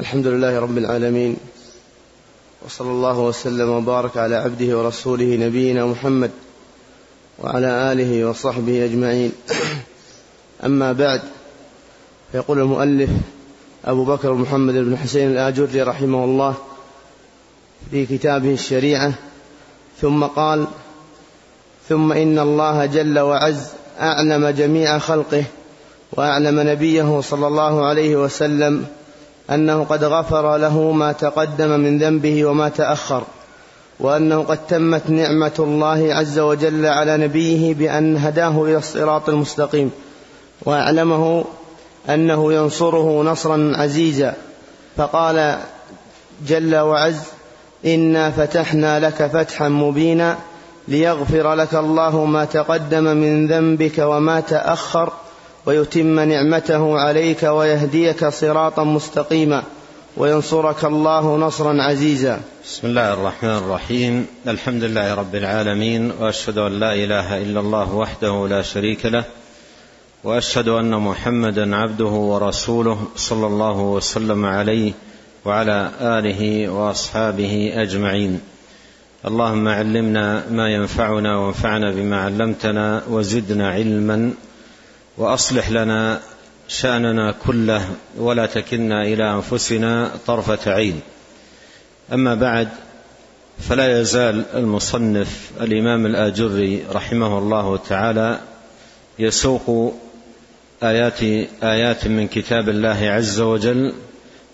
الحمد لله رب العالمين وصلى الله وسلم وبارك على عبده ورسوله نبينا محمد وعلى آله وصحبه أجمعين. أما بعد فيقول المؤلف أبو بكر محمد بن حسين الآجري رحمه الله في كتابه الشريعة ثم قال ثم إن الله جل وعز أعلم جميع خلقه وأعلم نبيه صلى الله عليه وسلم أنه قد غفر له ما تقدم من ذنبه وما تأخر وأنه قد تمت نعمة الله عز وجل على نبيه بأن هداه إلى الصراط المستقيم وأعلمه أنه ينصره نصرا عزيزا فقال جل وعز إنا فتحنا لك فتحا مبينا ليغفر لك الله ما تقدم من ذنبك وما تأخر ويتم نعمته عليك ويهديك صراطا مستقيما وينصرك الله نصرا عزيزا. بسم الله الرحمن الرحيم. الحمد لله رب العالمين وأشهد أن لا إله إلا الله وحده لا شريك له وأشهد أن محمدا عبده ورسوله صلى الله وسلم عليه وعلى آله وأصحابه أجمعين. اللهم علمنا ما ينفعنا وانفعنا بما علمتنا وزدنا علما وأصلح لنا شأننا كله ولا تكلنا إلى أنفسنا طرفة عين. أما بعد فلا يزال المصنف الإمام الآجري رحمه الله تعالى يسوق آيات آيات من كتاب الله عز وجل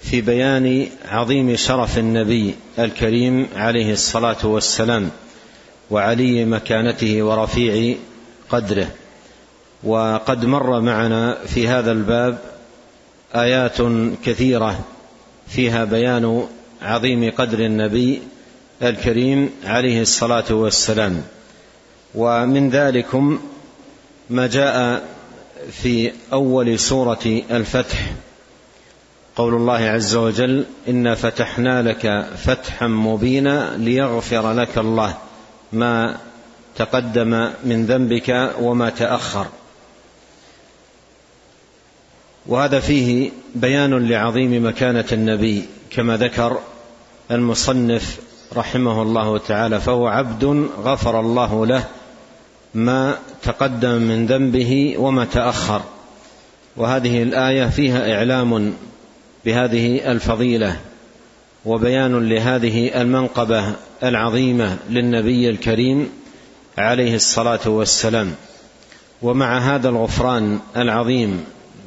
في بيان عظيم شرف النبي الكريم عليه الصلاة والسلام وعلي مكانته ورفيع قدره. وقد مر معنا في هذا الباب آيات كثيرة فيها بيان عظيم قدر النبي الكريم عليه الصلاة والسلام. ومن ذلكم ما جاء في أول سورة الفتح. قول الله عز وجل انا فتحنا لك فتحا مبينا ليغفر لك الله ما تقدم من ذنبك وما تأخر. وهذا فيه بيان لعظيم مكانة النبي كما ذكر المصنف رحمه الله تعالى فهو عبد غفر الله له ما تقدم من ذنبه وما تأخر. وهذه الآية فيها إعلام بهذه الفضيلة وبيان لهذه المنقبة العظيمة للنبي الكريم عليه الصلاة والسلام. ومع هذا الغفران العظيم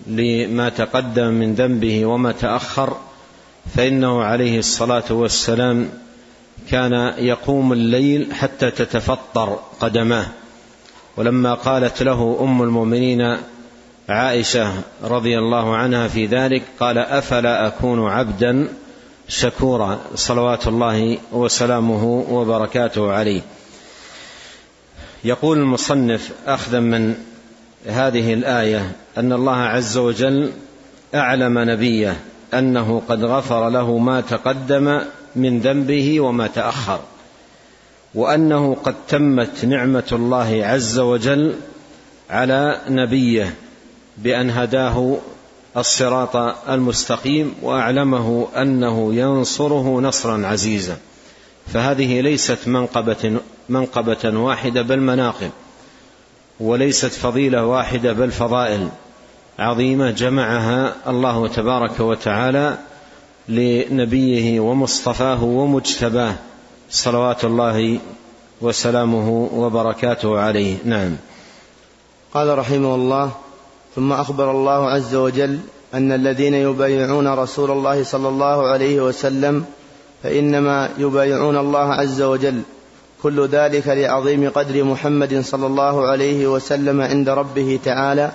لما تقدم من ذنبه وما تأخر فإنه عليه الصلاة والسلام كان يقوم الليل حتى تتفطر قدماه. ولما قالت له أم المؤمنين عائشة رضي الله عنها في ذلك قال أفلا أكون عبدا شكورا؟ صلوات الله وسلامه وبركاته عليه. يقول المصنف أخذا من هذه الآية أن الله عز وجل أعلم نبيه أنه قد غفر له ما تقدم من ذنبه وما تأخر وأنه قد تمت نعمة الله عز وجل على نبيه بأن هداه الصراط المستقيم وأعلمه أنه ينصره نصرا عزيزا. فهذه ليست منقبه منقبة واحدة بل مناقب. وليست فضيلة واحدة بل فضائل عظيمة جمعها الله تبارك وتعالى لنبيه ومصطفاه ومجتباه صلوات الله وسلامه وبركاته عليه. نعم. قال رحمه الله ثم أخبر الله عز وجل أن الذين يبايعون رسول الله صلى الله عليه وسلم فإنما يبايعون الله عز وجل كل ذلك لعظيم قدر محمد صلى الله عليه وسلم عند ربه تعالى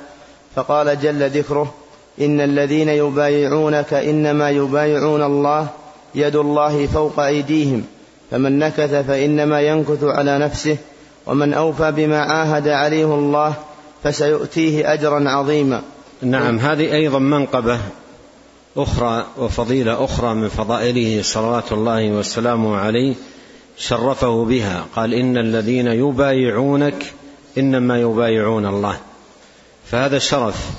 فقال جل ذكره إن الذين يبايعونك إنما يبايعون الله يد الله فوق أيديهم فمن نكث فإنما ينكث على نفسه ومن أوفى بما عاهد عليه الله فسيؤتيه أجرا عظيما. نعم هذه أيضا منقبة أخرى وفضيلة أخرى من فضائله صلوات الله وسلامه عليه شرفه بها. قال إن الذين يبايعونك إنما يبايعون الله. فهذا شرف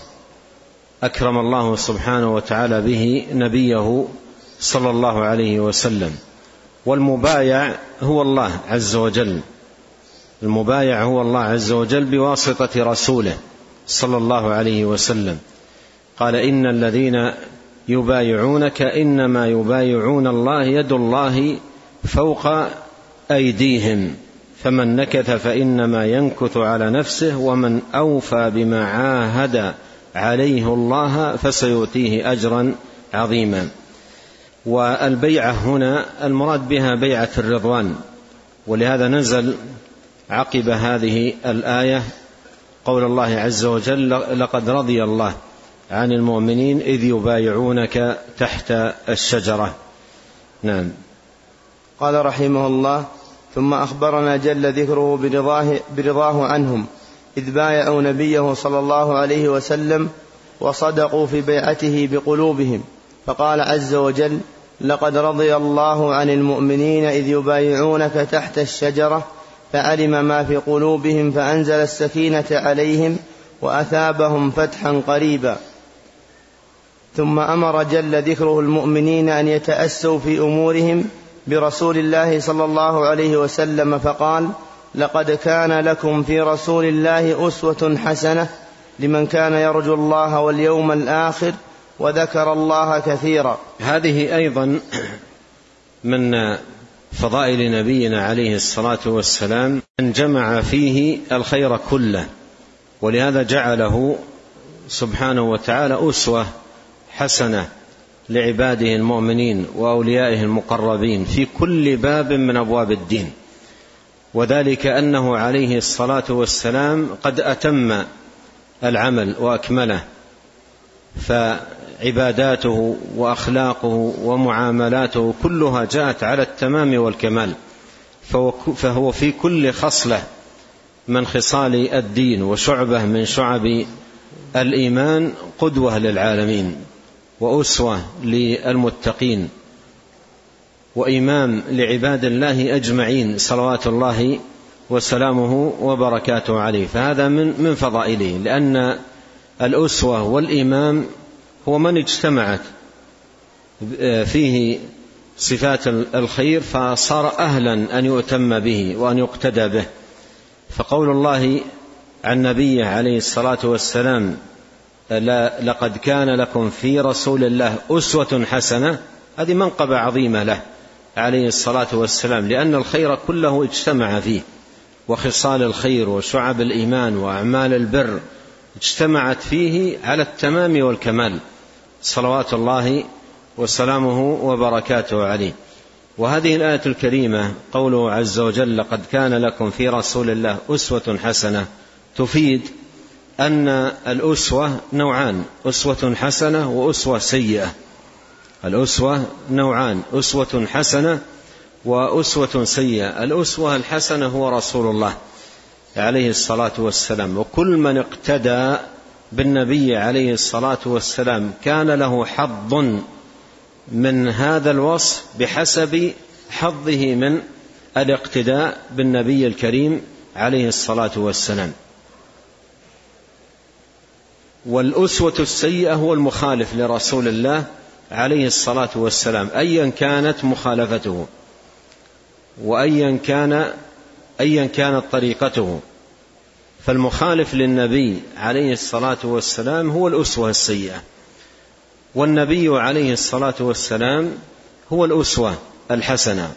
أكرم الله سبحانه وتعالى به نبيه صلى الله عليه وسلم. والمبايع هو الله عز وجل. المبايع هو الله عز وجل بواسطة رسوله صلى الله عليه وسلم. قال إن الذين يبايعونك إنما يبايعون الله يد الله فوق أيديهم. فمن نكث فإنما ينكث على نفسه ومن أوفى بما عاهد عليه الله فسيؤتيه أجرا عظيما. والبيعة هنا المراد بها بيعة الرضوان. ولهذا نزل عقب هذه الآية قول الله عز وجل لقد رضي الله عن المؤمنين إذ يبايعونك تحت الشجرة. نعم. قال رحمه الله ثم أخبرنا جل ذكره برضاه, برضاه عنهم إذ بايعوا نبيه صلى الله عليه وسلم وصدقوا في بيعته بقلوبهم فقال عز وجل لقد رضي الله عن المؤمنين إذ يبايعونك تحت الشجرة فعلم ما في قلوبهم فأنزل السكينة عليهم وأثابهم فتحا قريبا. ثم أمر جل ذكره المؤمنين أن يتأسوا في أمورهم برسول الله صلى الله عليه وسلم فقال لقد كان لكم في رسول الله أسوة حسنة لمن كان يرجو الله واليوم الآخر وذكر الله كثيرا. هذه أيضا من فضائل نبينا عليه الصلاة والسلام أن جمع فيه الخير كله ولهذا جعله سبحانه وتعالى أسوة حسنة. لعباده المؤمنين وأوليائه المقربين في كل باب من أبواب الدين. وذلك أنه عليه الصلاة والسلام قد أتم العمل وأكمله فعباداته وأخلاقه ومعاملاته كلها جاءت على التمام والكمال فهو في كل خصلة من خصال الدين وشعبه من شعب الإيمان قدوة للعالمين. وأسوة للمتقين وإمام لعباد الله أجمعين صلوات الله وسلامه وبركاته عليه. فهذا من من فضائله لأن الأسوة والإمام هو من اجتمعت فيه صفات الخير فصار أهلا أن يؤتم به وأن يقتدى به. فقول الله عن نبيه عليه الصلاة والسلام لقد كان لكم في رسول الله أسوة حسنة. هذه منقبة عظيمة له عليه الصلاة والسلام لأن الخير كله اجتمع فيه وخصال الخير وشعب الإيمان وأعمال البر اجتمعت فيه على التمام والكمال. صلوات الله وسلامه وبركاته عليه. وهذه الآية الكريمة قوله عز وجل لقد كان لكم في رسول الله أسوة حسنة تفيد أن الأسوة نوعان أسوة حسنة وأسوة سيئة. الأسوة نوعان أسوة حسنة وأسوة سيئة. الأسوة الحسنة هو رسول الله عليه الصلاة والسلام وكل من اقتدى بالنبي عليه الصلاة والسلام كان له حظ من هذا الوصف بحسب حظه من الاقتداء بالنبي الكريم عليه الصلاة والسلام. والأسوة السيئة هو المخالف لرسول الله عليه الصلاة والسلام أيا كانت مخالفته وأيا كان أيا كانت طريقته. فالمخالف للنبي عليه الصلاة والسلام هو الأسوة السيئة والنبي عليه الصلاة والسلام هو الأسوة الحسنة.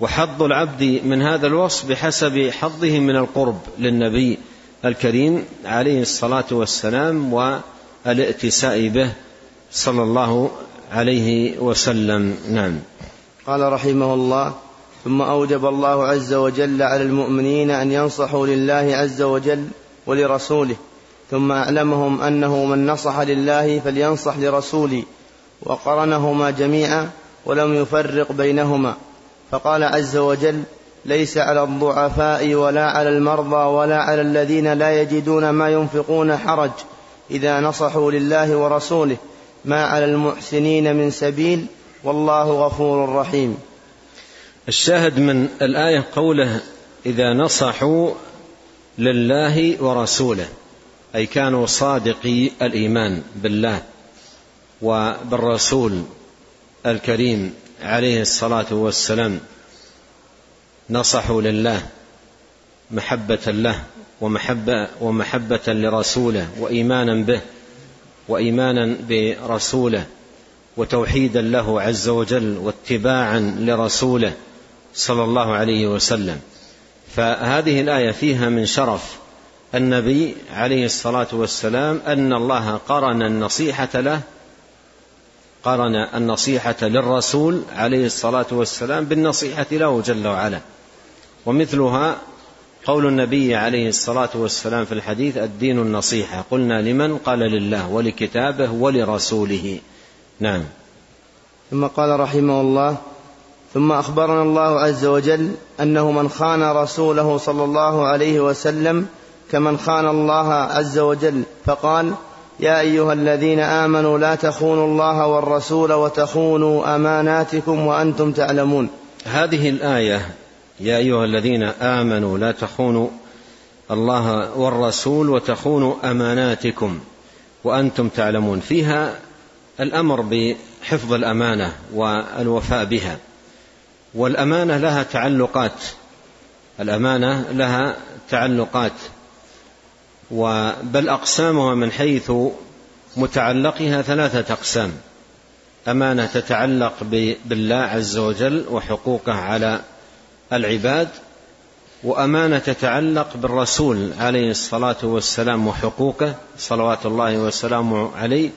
وحظ العبد من هذا الوصف بحسب حظه من القرب للنبي الكريم عليه الصلاة والسلام والائتساء به صلى الله عليه وسلم. نعم. قال رحمه الله ثم أوجب الله عز وجل على المؤمنين أن ينصحوا لله عز وجل ولرسوله ثم أعلمهم أنه من نصح لله فلينصح لرسوله وقرنهما جميعا ولم يفرق بينهما. فقال عز وجل ليس على الضعفاء ولا على المرضى ولا على الذين لا يجدون ما ينفقون حرج إذا نصحوا لله ورسوله. ما على المحسنين من سبيل والله غفور رحيم. الشاهد من الآية قوله إذا نصحوا لله ورسوله أي كانوا صادقي الإيمان بالله وبالرسول الكريم عليه الصلاة والسلام. نصحوا لله محبة له ومحبه ومحبة لرسوله وإيمانا به وإيمانا برسوله وتوحيدا له عز وجل واتباعا لرسوله صلى الله عليه وسلم. فهذه الآية فيها من شرف النبي عليه الصلاة والسلام أن الله قرن النصيحة له قرن النصيحة للرسول عليه الصلاة والسلام بالنصيحة له جل وعلا. ومثلها قول النبي عليه الصلاة والسلام في الحديث الدين النصيحة. قلنا لمن؟ قال لله ولكتابه ولرسوله. نعم. ثم قال رحمه الله ثم أخبرنا الله عز وجل أنه من خان رسوله صلى الله عليه وسلم كمن خان الله عز وجل. فقال يا أيها الذين آمنوا لا تخونوا الله والرسول وتخونوا أماناتكم وأنتم تعلمون. هذه الآية يا أيها الذين آمنوا لا تخونوا الله والرسول وتخونوا أماناتكم وأنتم تعلمون. فيها الأمر بحفظ الأمانة والوفاء بها. والأمانة لها تعلقات. الأمانة لها تعلقات. بل أقسامها من حيث متعلقها ثلاثة أقسام. أمانة تتعلق بالله عز وجل وحقوقه على العباد وأمانة تتعلق بالرسول عليه الصلاة والسلام وحقوقه صلوات الله وسلامه عليه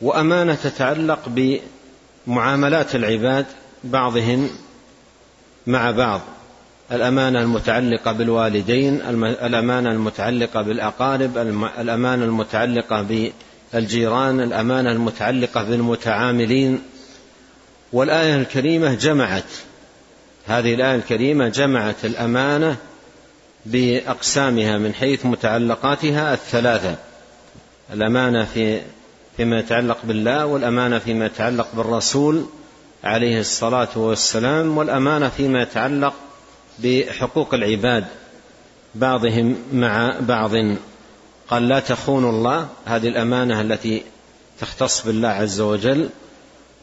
وأمانة تتعلق بمعاملات العباد بعضهم مع بعض. الأمانة المتعلقة بالوالدين الأمانة المتعلقة بالأقارب الأمانة المتعلقة بالجيران الأمانة المتعلقة بالمتعاملين. والآية الكريمة جمعت هذه الآية الكريمة جمعت الأمانة بأقسامها من حيث متعلقاتها الثلاثة. الأمانة في فيما يتعلق بالله والأمانة فيما يتعلق بالرسول عليه الصلاة والسلام والأمانة فيما يتعلق بحقوق العباد بعضهم مع بعض. قال لا تخونوا الله. هذه الأمانة التي تختص بالله عز وجل.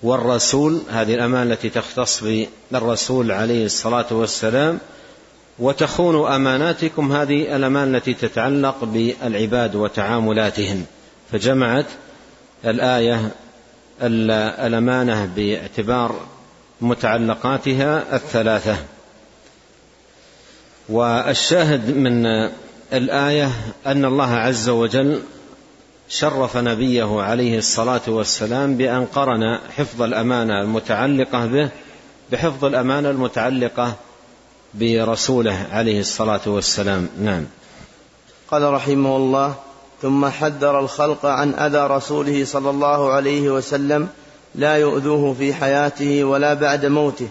والرسول هذه الأمانة التي تختص بالرسول عليه الصلاة والسلام وتخونوا أماناتكم هذه الأمانة التي تتعلق بالعباد وتعاملاتهم. فجمعت الآية الأمانة باعتبار متعلقاتها الثلاثة. والشاهد من الآية أن الله عز وجل شرف نبيه عليه الصلاة والسلام بأن قرن حفظ الأمانة المتعلقة به بحفظ الأمانة المتعلقة برسوله عليه الصلاة والسلام. نعم. قال رحمه الله ثم حذر الخلق عن أذى رسوله صلى الله عليه وسلم لا يؤذوه في حياته ولا بعد موته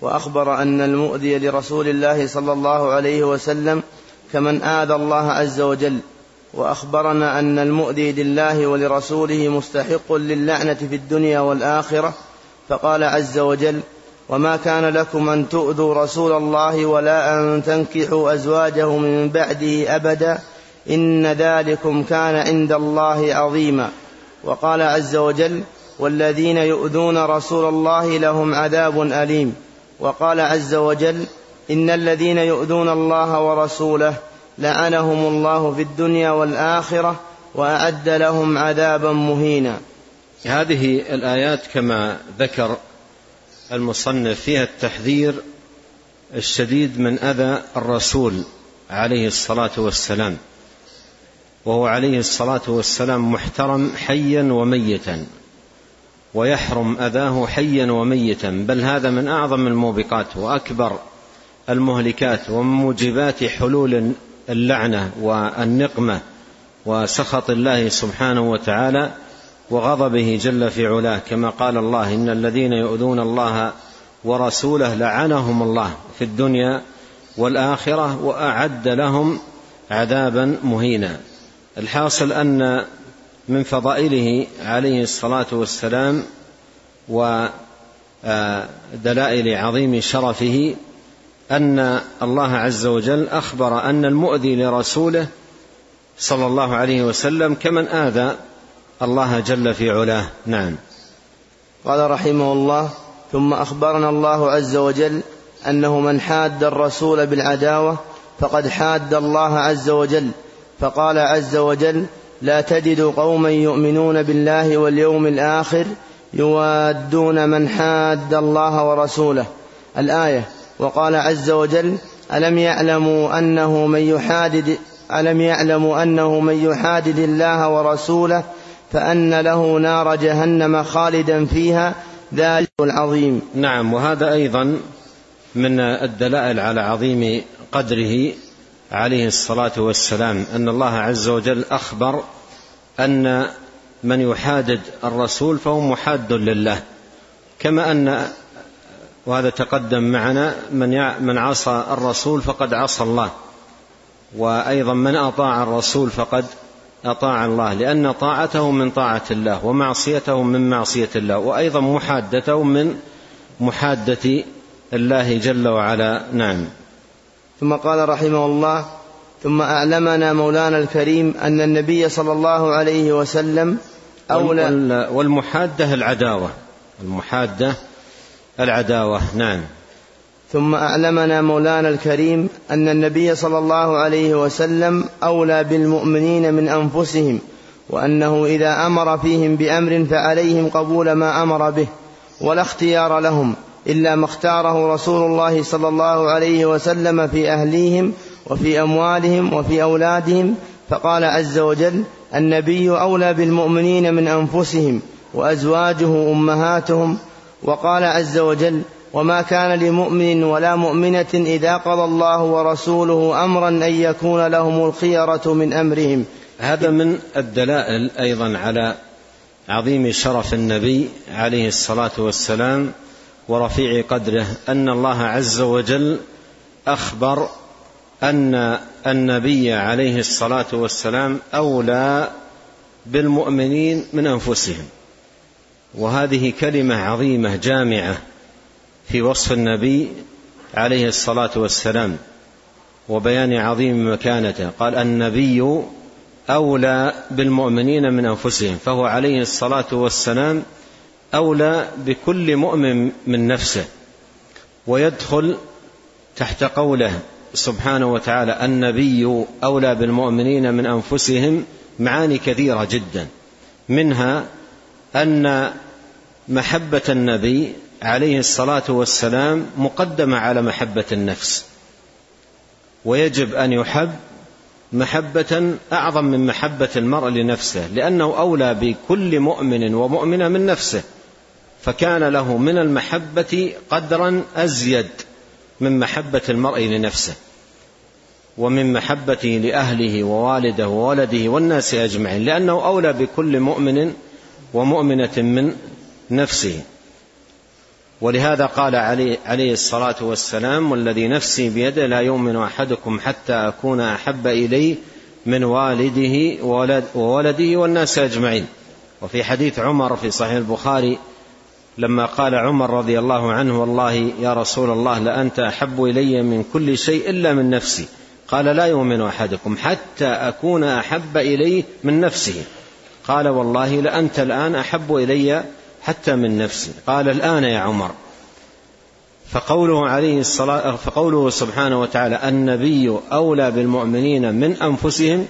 وأخبر أن المؤذي لرسول الله صلى الله عليه وسلم كمن آذى الله عز وجل وأخبرنا أن المؤذي لله ولرسوله مستحق للعنة في الدنيا والآخرة فقال عز وجل وما كان لكم أن تؤذوا رسول الله ولا أن تنكحوا أزواجه من بعده أبدا إن ذلكم كان عند الله عظيما وقال عز وجل والذين يؤذون رسول الله لهم عذاب أليم وقال عز وجل إن الذين يؤذون الله ورسوله لعنهم الله في الدنيا والآخرة وأعد لهم عذابا مهينا. هذه الآيات كما ذكر المصنف فيها التحذير الشديد من أذى الرسول عليه الصلاة والسلام وهو عليه الصلاة والسلام محترم حيا وميتا ويحرم أذاه حيا وميتا بل هذا من أعظم الموبقات وأكبر المهلكات وموجبات حلول اللعنة والنقمة وسخط الله سبحانه وتعالى وغضبه جل في علاه كما قال الله إن الذين يؤذون الله ورسوله لعنهم الله في الدنيا والآخرة وأعد لهم عذابا مهينا. الحاصل أن من فضائله عليه الصلاة والسلام ودلائل عظيم شرفه أن الله عز وجل أخبر أن المؤذي لرسوله صلى الله عليه وسلم كمن آذى الله جل في علاه. نعم. قال رحمه الله ثم أخبرنا الله عز وجل أنه من حاد الرسول بالعداوة فقد حاد الله عز وجل. فقال عز وجل لا تجد قوما يؤمنون بالله واليوم الآخر يوادون من حاد الله ورسوله. الآية وقال عز وجل ألم يعلموا أنه من يحادد ألم يعلموا أنه من يحادد الله ورسوله فأن له نار جهنم خالدا فيها ذلك العظيم. نعم وهذا أيضا من الدلائل على عظيم قدره عليه الصلاة والسلام أن الله عز وجل أخبر أن من يحادد الرسول فهو محاد لله كما أن وهذا تقدم معنا من من عصى الرسول فقد عصى الله. وأيضا من أطاع الرسول فقد أطاع الله لأن طاعته من طاعة الله ومعصيته من معصية الله وأيضا محادته من محادة الله جل وعلا. نعم. ثم قال رحمه الله ثم أعلمنا مولانا الكريم أن النبي صلى الله عليه وسلم أولى والمحادة العداوة. المحادة العداوة. نعم. ثم أعلمنا مولانا الكريم أن النبي صلى الله عليه وسلم أولى بالمؤمنين من أنفسهم وأنه إذا أمر فيهم بأمر فعليهم قبول ما أمر به ولا اختيار لهم إلا ما اختاره رسول الله صلى الله عليه وسلم في أهليهم وفي أموالهم وفي أولادهم فقال عز وجل النبي أولى بالمؤمنين من أنفسهم وأزواجه أمهاتهم وقال عز وجل وما كان لمؤمن ولا مؤمنة إذا قضى الله ورسوله أمرا أن يكون لهم الخيرة من أمرهم. هذا من الدلائل أيضا على عظيم شرف النبي عليه الصلاة والسلام ورفيع قدره أن الله عز وجل أخبر أن النبي عليه الصلاة والسلام أولى بالمؤمنين من أنفسهم. وهذه كلمة عظيمة جامعة في وصف النبي عليه الصلاة والسلام وبيان عظيم مكانته. قال النبي أولى بالمؤمنين من أنفسهم فهو عليه الصلاة والسلام أولى بكل مؤمن من نفسه ويدخل تحت قوله سبحانه وتعالى النبي أولى بالمؤمنين من أنفسهم معاني كثيرة جدا منها أن محبة النبي عليه الصلاة والسلام مقدمة على محبة النفس ويجب أن يحب محبة أعظم من محبة المرء لنفسه لأنه أولى بكل مؤمن ومؤمنة من نفسه فكان له من المحبة قدرا أزيد من محبة المرء لنفسه ومن محبته لأهله ووالده وولده والناس أجمعين لأنه أولى بكل مؤمن ومؤمنة من نفسه. ولهذا قال عليه, عليه الصلاة والسلام والذي نفسي بيده لا يؤمن أحدكم حتى أكون أحب إليه من والده وولده والناس أجمعين. وفي حديث عمر في صحيح البخاري لما قال عمر رضي الله عنه والله يا رسول الله لأنت أحب إلي من كل شيء إلا من نفسي. قال لا يؤمن أحدكم حتى أكون أحب إليه من نفسه. قال والله لأنت الآن أحب إلي حتى من نفسي. قال الآن يا عمر. فقوله عليه الصلاة فقوله سبحانه وتعالى النبي أولى بالمؤمنين من أنفسهم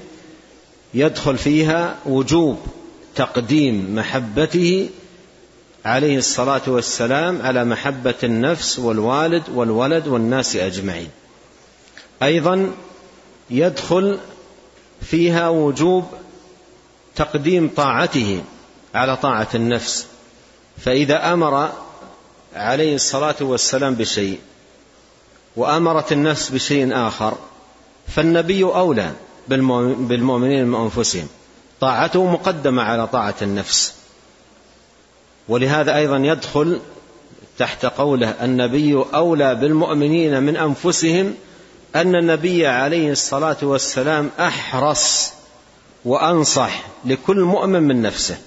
يدخل فيها وجوب تقديم محبته عليه الصلاة والسلام على محبة النفس والوالد والولد والناس أجمعين. أيضا يدخل فيها وجوب تقديم طاعته على طاعة النفس. فإذا أمر عليه الصلاة والسلام بشيء وأمرت النفس بشيء آخر فالنبي أولى بالمؤمنين من أنفسهم. طاعته مقدمة على طاعة النفس. ولهذا أيضا يدخل تحت قوله النبي أولى بالمؤمنين من أنفسهم أن النبي عليه الصلاة والسلام أحرص وأنصح لكل مؤمن من نفسه.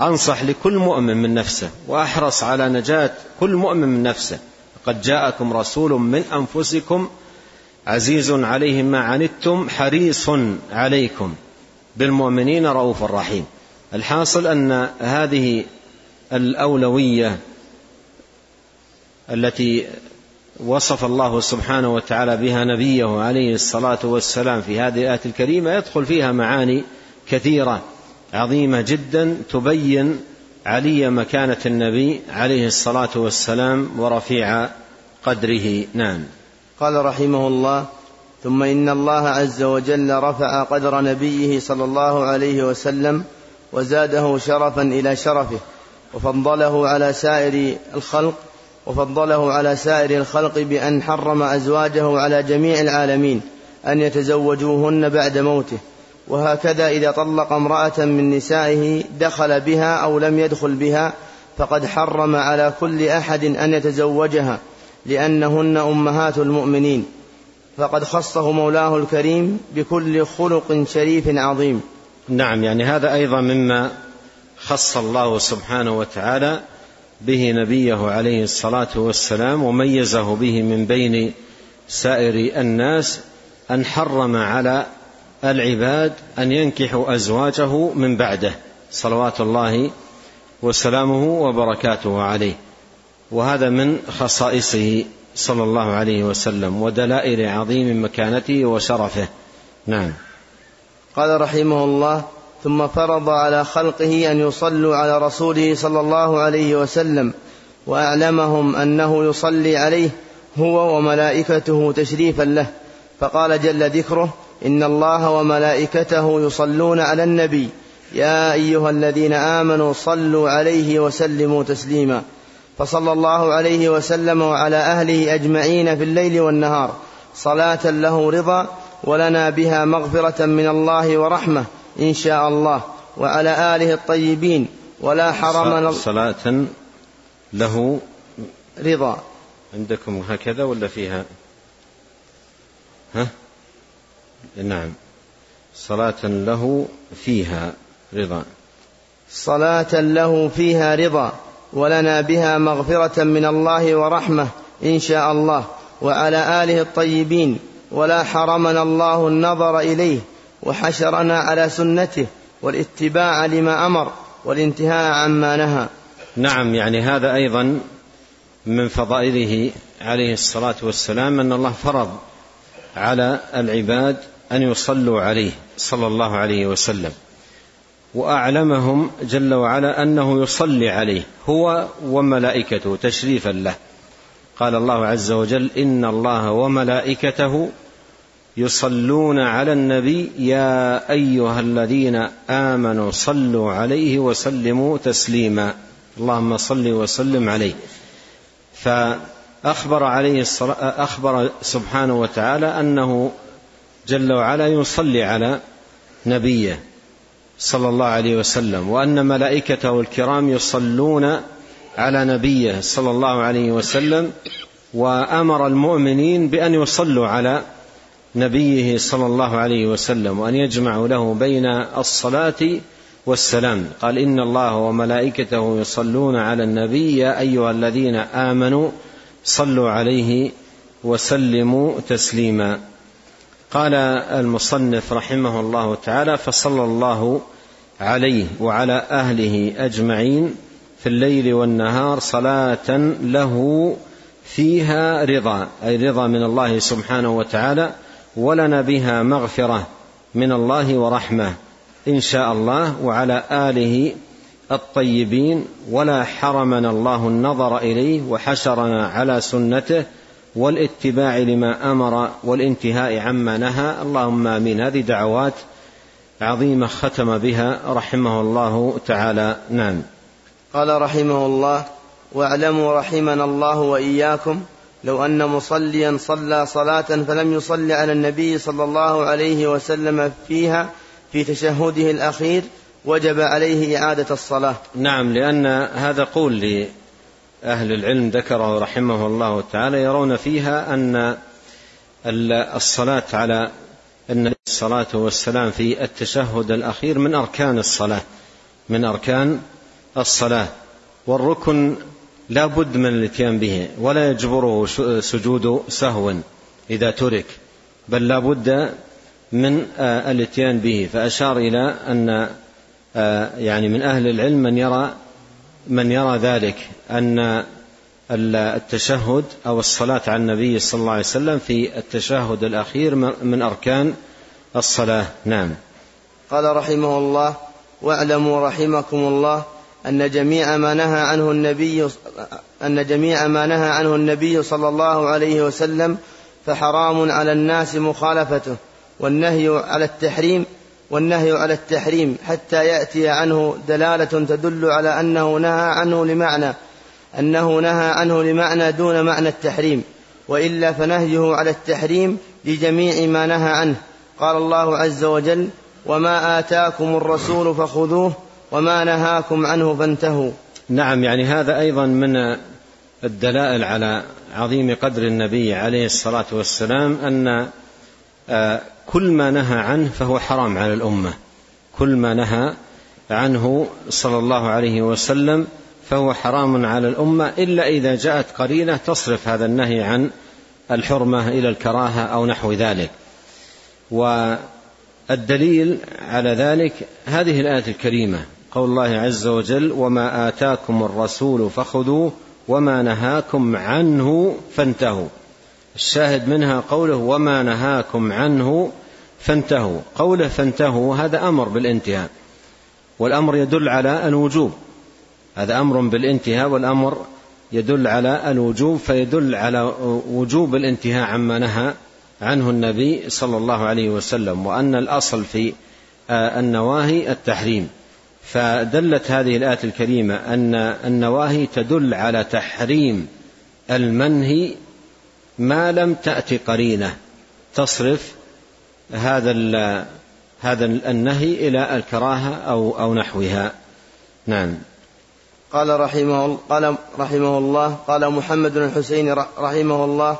أنصح لكل مؤمن من نفسه وأحرص على نجاة كل مؤمن من نفسه. قد جاءكم رسول من أنفسكم عزيز عليه ما عنتم حريص عليكم بالمؤمنين رؤوف رحيم. الحاصل أن هذه الأولوية التي وصف الله سبحانه وتعالى بها نبيه عليه الصلاة والسلام في هذه الآية الكريمة يدخل فيها معاني كثيرة عظيمة جدا تبين علي مكانة النبي عليه الصلاة والسلام ورفيع قدره. نعم. قال رحمه الله ثم إن الله عز وجل رفع قدر نبيه صلى الله عليه وسلم وزاده شرفا إلى شرفه وفضله على سائر الخلق وفضله على سائر الخلق بأن حرم أزواجه على جميع العالمين أن يتزوجوهن بعد موته. وهكذا إذا طلق امرأة من نسائه دخل بها أو لم يدخل بها فقد حرم على كل أحد أن يتزوجها لأنهن أمهات المؤمنين. فقد خصه مولاه الكريم بكل خلق شريف عظيم. نعم يعني هذا أيضا مما خص الله سبحانه وتعالى به نبيه عليه الصلاة والسلام وميزه به من بين سائر الناس أن حرم على العباد أن ينكحوا أزواجه من بعده. صلوات الله وسلامه وبركاته عليه. وهذا من خصائصه صلى الله عليه وسلم ودلائل عظيم مكانته وشرفه. نعم. قال رحمه الله ثم فرض على خلقه أن يصلوا على رسوله صلى الله عليه وسلم وأعلمهم أنه يصلي عليه هو وملائكته تشريفا له. فقال جل ذكره إن الله وملائكته يصلون على النبي. يا أيها الذين آمنوا صلوا عليه وسلموا تسليما. فصلى الله عليه وسلم وعلى أهله أجمعين في الليل والنهار. صلاة له رضا ولنا بها مغفرة من الله ورحمة. إن شاء الله وعلى آله الطيبين ولا حرمنا صلاة له رضا. عندكم هكذا ولا فيها؟ ها؟ نعم. صلاة له فيها رضا. صلاة له فيها رضا ولنا بها مغفرة من الله ورحمة إن شاء الله وعلى آله الطيبين ولا حرمنا الله النظر إليه وحشرنا على سنته والاتباع لما أمر والانتهاء عما نهى. نعم يعني هذا أيضا من فضائله عليه الصلاة والسلام أن الله فرض على العباد أن يصلوا عليه صلى الله عليه وسلم وأعلمهم جل وعلا أنه يصلي عليه هو وملائكته تشريفا له. قال الله عز وجل إن الله وملائكته يصلون على النبي يا أيها الذين آمنوا صلوا عليه وسلموا تسليما. اللهم صل وسلم عليه. فأخبر عليه أخبر سبحانه وتعالى أنه جل وعلا يصلي على نبيه صلى الله عليه وسلم وأن ملائكته الكرام يصلون على نبيه صلى الله عليه وسلم وأمر المؤمنين بأن يصلوا على نبيه صلى الله عليه وسلم وأن يجمعوا له بين الصلاة والسلام. قال إن الله وملائكته يصلون على النبي يا أيها الذين آمنوا صلوا عليه وسلموا تسليما. قال المصنف رحمه الله تعالى فصلى الله عليه وعلى أهله أجمعين في الليل والنهار صلاة له فيها رضا أي رضا من الله سبحانه وتعالى. ولنا بها مغفرة من الله ورحمة إن شاء الله وعلى آله الطيبين. ولا حرمنا الله النظر إليه وحشرنا على سنته والاتباع لما أمر والانتهاء عما نهى. اللهم آمين. هذه دعوات عظيمة ختم بها رحمه الله تعالى. نعم. قال رحمه الله واعلموا رحمنا الله وإياكم لو أن مصليا صلى صلاة فلم يصل على النبي صلى الله عليه وسلم فيها في تشهده الأخير وجب عليه إعادة الصلاة. نعم لأن هذا قول أهل العلم ذكره رحمه الله تعالى يرون فيها أن الصلاة على النبي الصلاة والسلام في التشهد الأخير من أركان الصلاة من أركان الصلاة. والركن لا بد من الاتيان به ولا يجبره سجود سهو إذا ترك بل لا بد من الاتيان به. فأشار إلى أن يعني من أهل العلم من يرى من يرى ذلك أن التشهد أو الصلاة على النبي صلى الله عليه وسلم في التشهد الأخير من أركان الصلاة. نعم. قال رحمه الله واعلموا رحمكم الله أن جميع ما نهى عنه النبي أن جميع ما نهى عنه النبي صلى الله عليه وسلم فحرام على الناس مخالفته والنهي على التحريم والنهي على التحريم حتى يأتي عنه دلالة تدل على أنه نهى عنه لمعنى أنه نهى عنه لمعنى دون معنى التحريم وإلا فنهيه على التحريم لجميع ما نهى عنه. قال الله عز وجل وما آتاكم الرسول فخذوه وما نهاكم عنه فانتهوا. نعم يعني هذا أيضا من الدلائل على عظيم قدر النبي عليه الصلاة والسلام أن آه، كل ما نهى عنه فهو حرام على الأمة. كل ما نهى عنه صلى الله عليه وسلم فهو حرام على الأمة إلا إذا جاءت قرينة تصرف هذا النهي عن الحرمة إلى الكراهة أو نحو ذلك. والدليل على ذلك هذه الآية الكريمة. قول الله عز وجل وما آتاكم الرسول فخذوه وما نهاكم عنه فانتهوا. الشاهد منها قوله وما نهاكم عنه فانتهوا. قوله فانتهوا هذا أمر بالانتهاء والأمر يدل على الوجوب. هذا أمر بالانتهاء والأمر يدل على الوجوب فيدل على وجوب الانتهاء عما نهى عنه النبي صلى الله عليه وسلم وأن الأصل في آه، النواهي التحريم. فدلت هذه الآية الكريمة أن النواهي تدل على تحريم المنهي ما لم تأتي قرينة تصرف هذا هذا النهي إلى الكراهة أو أو نحوها. نعم. قال رحمه قال رحمه الله قال محمد بن الحسين رحمه الله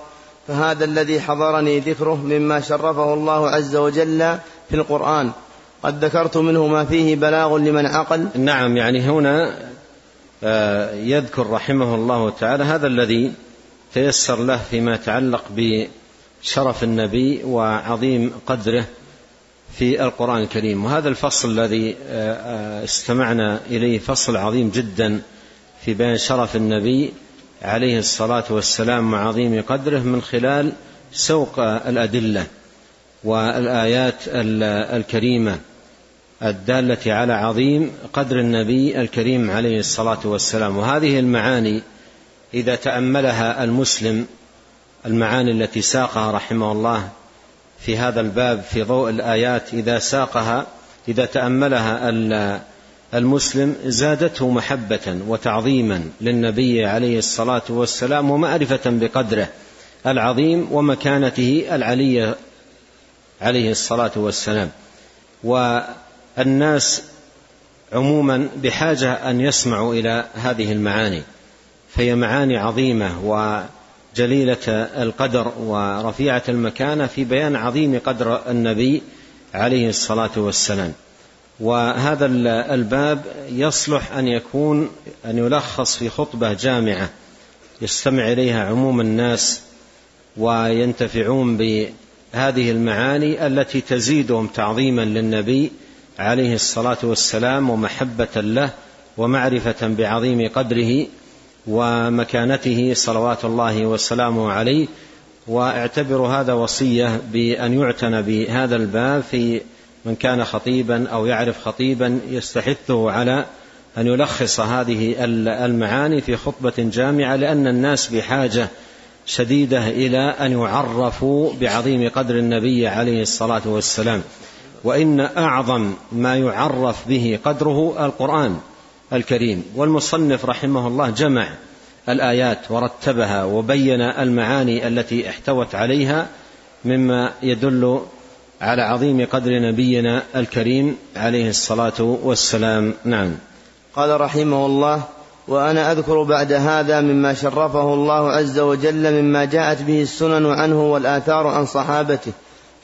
فهذا الذي حضرني ذكره مما شرفه الله عز وجل في القرآن. قد ذكرت منه ما فيه بلاغ لمن عقل. نعم يعني هنا آه، يذكر رحمه الله تعالى هذا الذي تيسر له فيما يتعلق بشرف النبي وعظيم قدره في القرآن الكريم. وهذا الفصل الذي آه، آه، استمعنا إليه فصل عظيم جدا في بيان شرف النبي عليه الصلاة والسلام وعظيم قدره من خلال سوق الأدلة والآيات الكريمة. الدالة على عظيم قدر النبي الكريم عليه الصلاة والسلام. وهذه المعاني إذا تأملها المسلم المعاني التي ساقها رحمه الله في هذا الباب في ضوء الآيات إذا ساقها إذا تأملها المسلم زادته محبة وتعظيما للنبي عليه الصلاة والسلام ومعرفة بقدره العظيم ومكانته العلية عليه الصلاة والسلام. والناس عموما بحاجة أن يسمعوا إلى هذه المعاني فهي معاني عظيمة وجليلة القدر ورفيعة المكانة في بيان عظيم قدر النبي عليه الصلاة والسلام. وهذا الباب يصلح أن يكون أن يلخص في خطبة جامعة يستمع إليها عموم الناس وينتفعون بهذه المعاني التي تزيدهم تعظيما للنبي عليه الصلاة والسلام ومحبة له ومعرفة بعظيم قدره ومكانته صلوات الله وسلامه عليه. وأعتبر هذا وصية بأن يعتنى بهذا الباب في من كان خطيبا أو يعرف خطيبا يستحثه على أن يلخص هذه المعاني في خطبة جامعة لأن الناس بحاجة شديدة إلى أن يعرفوا بعظيم قدر النبي عليه الصلاة والسلام. وإن أعظم ما يعرف به قدره القرآن الكريم. والمصنف رحمه الله جمع الآيات ورتبها وبين المعاني التي احتوت عليها مما يدل على عظيم قدر نبينا الكريم عليه الصلاة والسلام. نعم. قال رحمه الله وأنا أذكر بعد هذا مما شرفه الله عز وجل مما جاءت به السنن عنه والآثار عن صحابته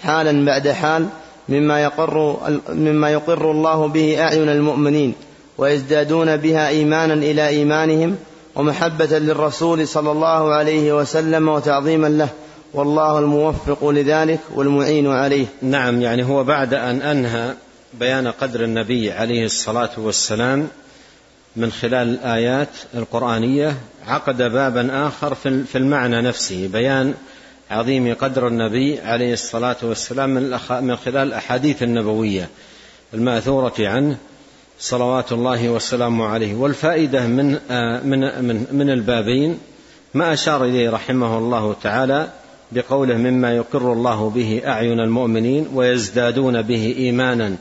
حالا بعد حال مما يقر مما يقر الله به أعين المؤمنين ويزدادون بها ايمانا إلى إيمانهم ومحبة للرسول صلى الله عليه وسلم وتعظيما له والله الموفق لذلك والمعين عليه. نعم يعني هو بعد أن أنهى بيان قدر النبي عليه الصلاة والسلام من خلال الآيات القرآنية عقد بابا آخر في المعنى نفسه بيان عظيم قدر النبي عليه الصلاة والسلام من خلال الأحاديث النبوية المأثورة عنه صلوات الله وسلامه عليه. والفائدة من آه، من من من البابين ما أشار إليه رحمه الله تعالى بقوله مما يقر الله به أعين المؤمنين ويزدادون به إيمانا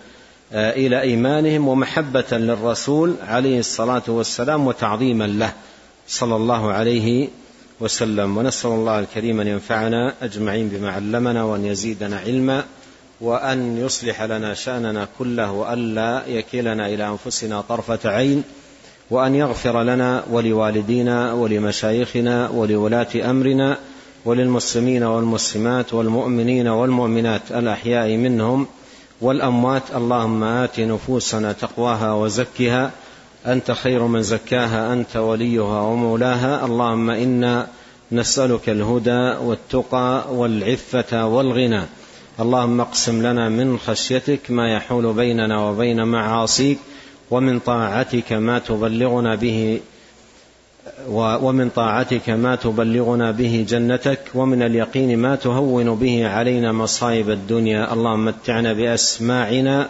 آه، إلى إيمانهم ومحبة للرسول عليه الصلاة والسلام وتعظيما له صلى الله عليه ونسأل الله الكريم أن ينفعنا أجمعين بما علمنا وأن يزيدنا علما وأن يصلح لنا شأننا كله وألا يكلنا إلى أنفسنا طرفة عين وأن يغفر لنا ولوالدينا ولمشايخنا ولولاة أمرنا وللمسلمين والمسلمات والمؤمنين والمؤمنات الأحياء منهم والأموات. اللهم آت نفوسنا تقواها وزكها. أنت خير من زكاها أنت وليها ومولاها. اللهم إنا نسألك الهدى والتقى والعفة والغنى. اللهم اقسم لنا من خشيتك ما يحول بيننا وبين معاصيك ومن طاعتك ما تبلغنا به ومن طاعتك ما تبلغنا به جنتك ومن اليقين ما تهون به علينا مصائب الدنيا. اللهم متعنا بأسماعنا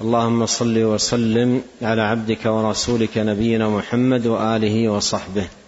اللهم صل وسلم على عبدك ورسولك نبينا محمد وآله وصحبه.